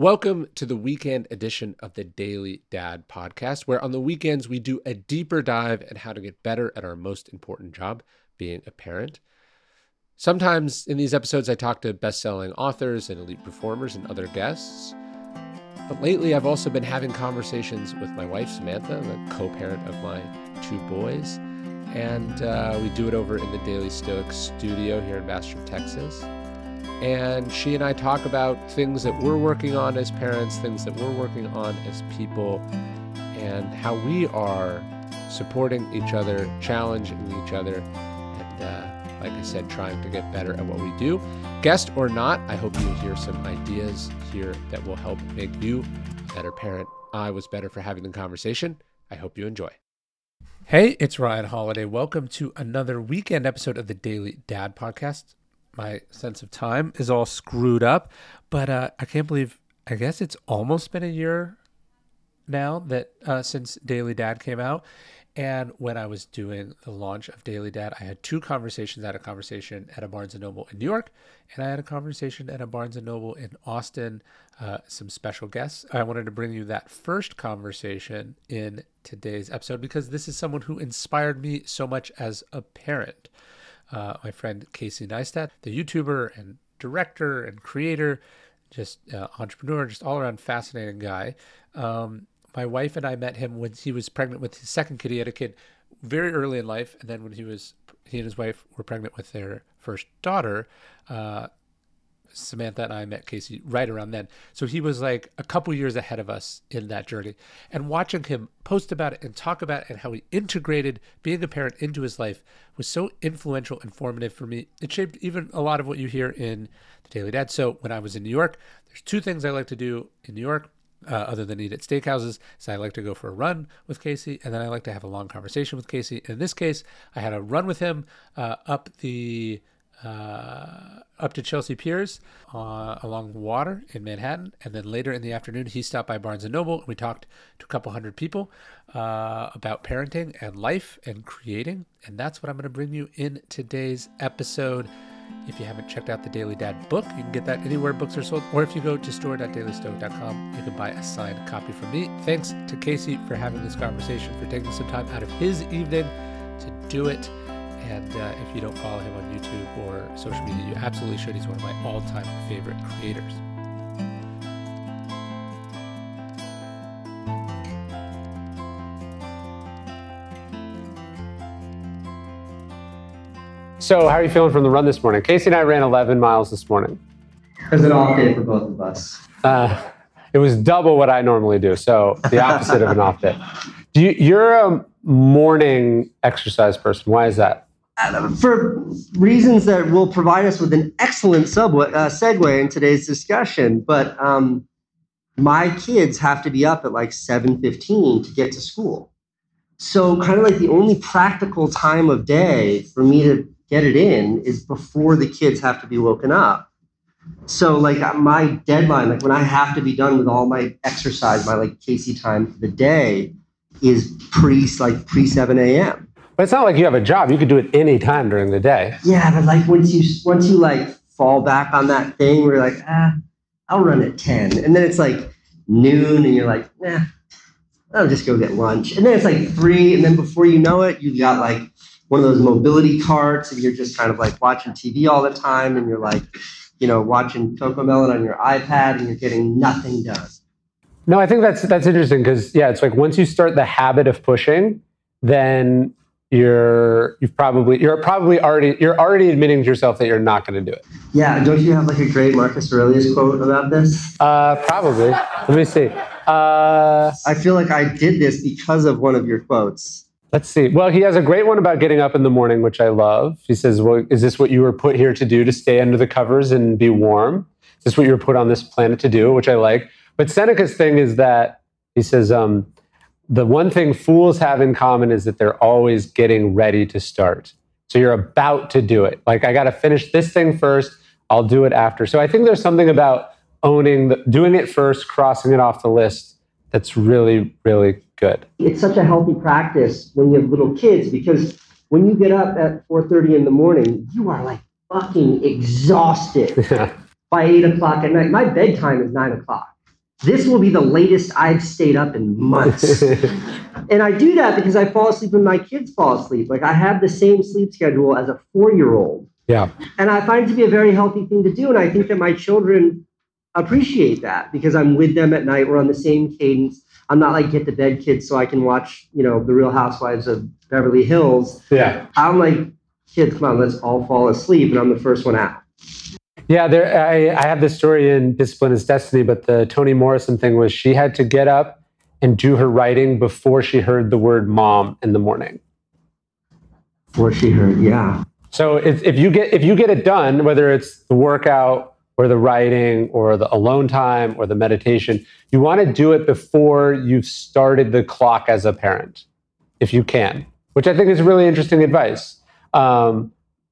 Welcome to the weekend edition of the Daily Dad podcast, where on the weekends we do a deeper dive at how to get better at our most important job, being a parent. Sometimes in these episodes, I talk to best selling authors and elite performers and other guests. But lately, I've also been having conversations with my wife, Samantha, the co parent of my two boys. And uh, we do it over in the Daily Stoic studio here in Bastrop, Texas. And she and I talk about things that we're working on as parents, things that we're working on as people, and how we are supporting each other, challenging each other, and uh, like I said, trying to get better at what we do. Guest or not, I hope you hear some ideas here that will help make you a better parent. I was better for having the conversation. I hope you enjoy. Hey, it's Ryan Holiday. Welcome to another weekend episode of the Daily Dad Podcast my sense of time is all screwed up. But uh, I can't believe. I guess it's almost been a year now that uh, since Daily Dad came out. And when I was doing the launch of Daily Dad, I had two conversations. I had a conversation at a Barnes and Noble in New York, and I had a conversation at a Barnes and Noble in Austin. Uh, some special guests. I wanted to bring you that first conversation in today's episode because this is someone who inspired me so much as a parent uh, my friend Casey Neistat, the YouTuber and director and creator, just uh, entrepreneur, just all around fascinating guy. Um, my wife and I met him when he was pregnant with his second kid. He had a kid very early in life, and then when he was he and his wife were pregnant with their first daughter, uh, Samantha and I met Casey right around then. So he was like a couple years ahead of us in that journey. And watching him post about it and talk about it and how he integrated being a parent into his life was so influential and formative for me. It shaped even a lot of what you hear in the Daily Dad. So when I was in New York, there's two things I like to do in New York. Uh, other than eat at steakhouses, so I like to go for a run with Casey, and then I like to have a long conversation with Casey. In this case, I had a run with him uh, up the uh, up to Chelsea Piers uh, along water in Manhattan, and then later in the afternoon he stopped by Barnes and Noble. and We talked to a couple hundred people uh, about parenting and life and creating, and that's what I'm going to bring you in today's episode. If you haven't checked out the Daily Dad book, you can get that anywhere books are sold, or if you go to store.dailystoic.com, you can buy a signed copy from me. Thanks to Casey for having this conversation, for taking some time out of his evening to do it. And uh, if you don't follow him on YouTube or social media, you absolutely should. He's one of my all time favorite creators. So, how are you feeling from the run this morning? Casey and I ran 11 miles this morning. It was an off day for both of us. Uh, it was double what I normally do, so the opposite of an off day. Do you, you're a morning exercise person. Why is that? For reasons that will provide us with an excellent subway, uh, segue in today's discussion. But um, my kids have to be up at like 7.15 to get to school. So kind of like the only practical time of day for me to get it in is before the kids have to be woken up. So like my deadline, like when I have to be done with all my exercise, my like Casey time for the day is pre like pre 7 a.m. But it's not like you have a job. You could do it any time during the day. Yeah, but like once you once you like fall back on that thing where you're like, ah, I'll run at 10. And then it's like noon and you're like, nah, I'll just go get lunch. And then it's like three, and then before you know it, you've got like one of those mobility carts, and you're just kind of like watching TV all the time, and you're like, you know, watching CoComelon on your iPad, and you're getting nothing done. No, I think that's that's interesting because yeah, it's like once you start the habit of pushing, then you're you've probably you're probably already you're already admitting to yourself that you're not going to do it. Yeah, don't you have like a great Marcus Aurelius quote about this? Uh, probably. Let me see. Uh, I feel like I did this because of one of your quotes. Let's see. Well, he has a great one about getting up in the morning, which I love. He says, "Well, is this what you were put here to do? To stay under the covers and be warm? Is this what you were put on this planet to do?" Which I like. But Seneca's thing is that he says, um, the one thing fools have in common is that they're always getting ready to start. So you're about to do it. Like, I got to finish this thing first, I'll do it after. So I think there's something about owning, the, doing it first, crossing it off the list that's really, really good. It's such a healthy practice when you have little kids because when you get up at 4.30 in the morning, you are like fucking exhausted by 8 o'clock at night. My bedtime is 9 o'clock. This will be the latest I've stayed up in months. and I do that because I fall asleep when my kids fall asleep. Like I have the same sleep schedule as a four year old. Yeah. And I find it to be a very healthy thing to do. And I think that my children appreciate that because I'm with them at night. We're on the same cadence. I'm not like get to bed kids so I can watch, you know, the real housewives of Beverly Hills. Yeah. I'm like, kids, come on, let's all fall asleep. And I'm the first one out. Yeah, there. I, I have this story in Discipline is Destiny, but the Toni Morrison thing was she had to get up and do her writing before she heard the word mom in the morning. Before she heard, yeah. So if, if you get if you get it done, whether it's the workout or the writing or the alone time or the meditation, you want to do it before you've started the clock as a parent, if you can, which I think is really interesting advice. Um,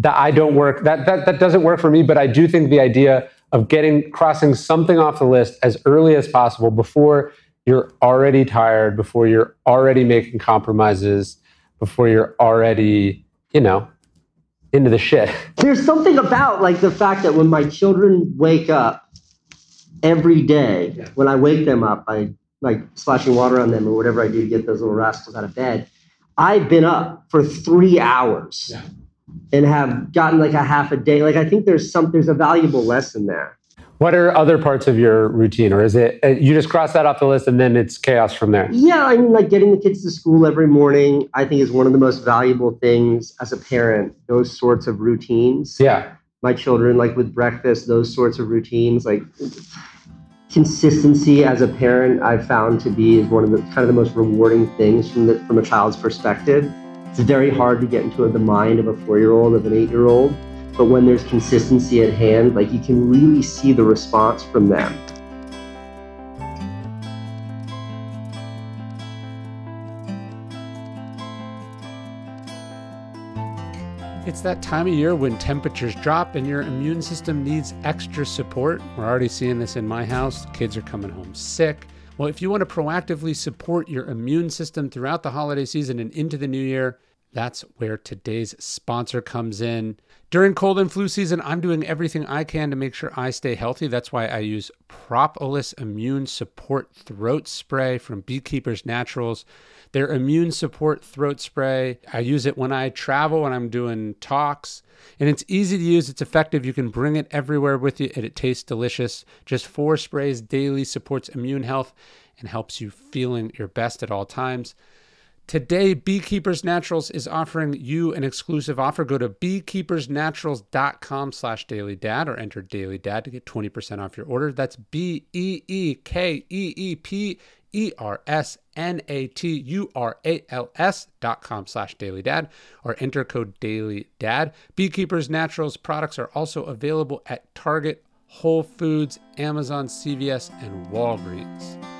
that I don't work that that that doesn't work for me, but I do think the idea of getting crossing something off the list as early as possible before you're already tired, before you're already making compromises, before you're already, you know, into the shit. There's something about like the fact that when my children wake up every day, yeah. when I wake them up, I like splashing water on them or whatever I do to get those little rascals out of bed. I've been up for three hours. Yeah and have gotten like a half a day. Like I think there's some there's a valuable lesson there. What are other parts of your routine, or is it uh, you just cross that off the list and then it's chaos from there? Yeah, I mean, like getting the kids to school every morning, I think is one of the most valuable things as a parent. Those sorts of routines. Yeah, my children like with breakfast, those sorts of routines, like consistency as a parent, I've found to be is one of the kind of the most rewarding things from the from a child's perspective it's very hard to get into the mind of a four year old, of an eight year old. But when there's consistency at hand, like you can really see the response from them. It's that time of year when temperatures drop and your immune system needs extra support. We're already seeing this in my house. Kids are coming home sick. Well, if you want to proactively support your immune system throughout the holiday season and into the new year, that's where today's sponsor comes in. During cold and flu season, I'm doing everything I can to make sure I stay healthy. That's why I use Propolis Immune Support Throat Spray from Beekeepers Naturals. Their immune support throat spray, I use it when I travel, when I'm doing talks. And it's easy to use, it's effective. You can bring it everywhere with you, and it tastes delicious. Just four sprays daily supports immune health and helps you feeling your best at all times. Today, Beekeepers Naturals is offering you an exclusive offer. Go to beekeepersnaturals.com slash dailydad or enter dailydad to get 20% off your order. That's B-E-E-K-E-E-P E-R-S-N-A-T-U-R-A-L-S dot com slash dailydad or enter code dailydad. Beekeepers Naturals products are also available at Target, Whole Foods, Amazon, CVS, and Walgreens.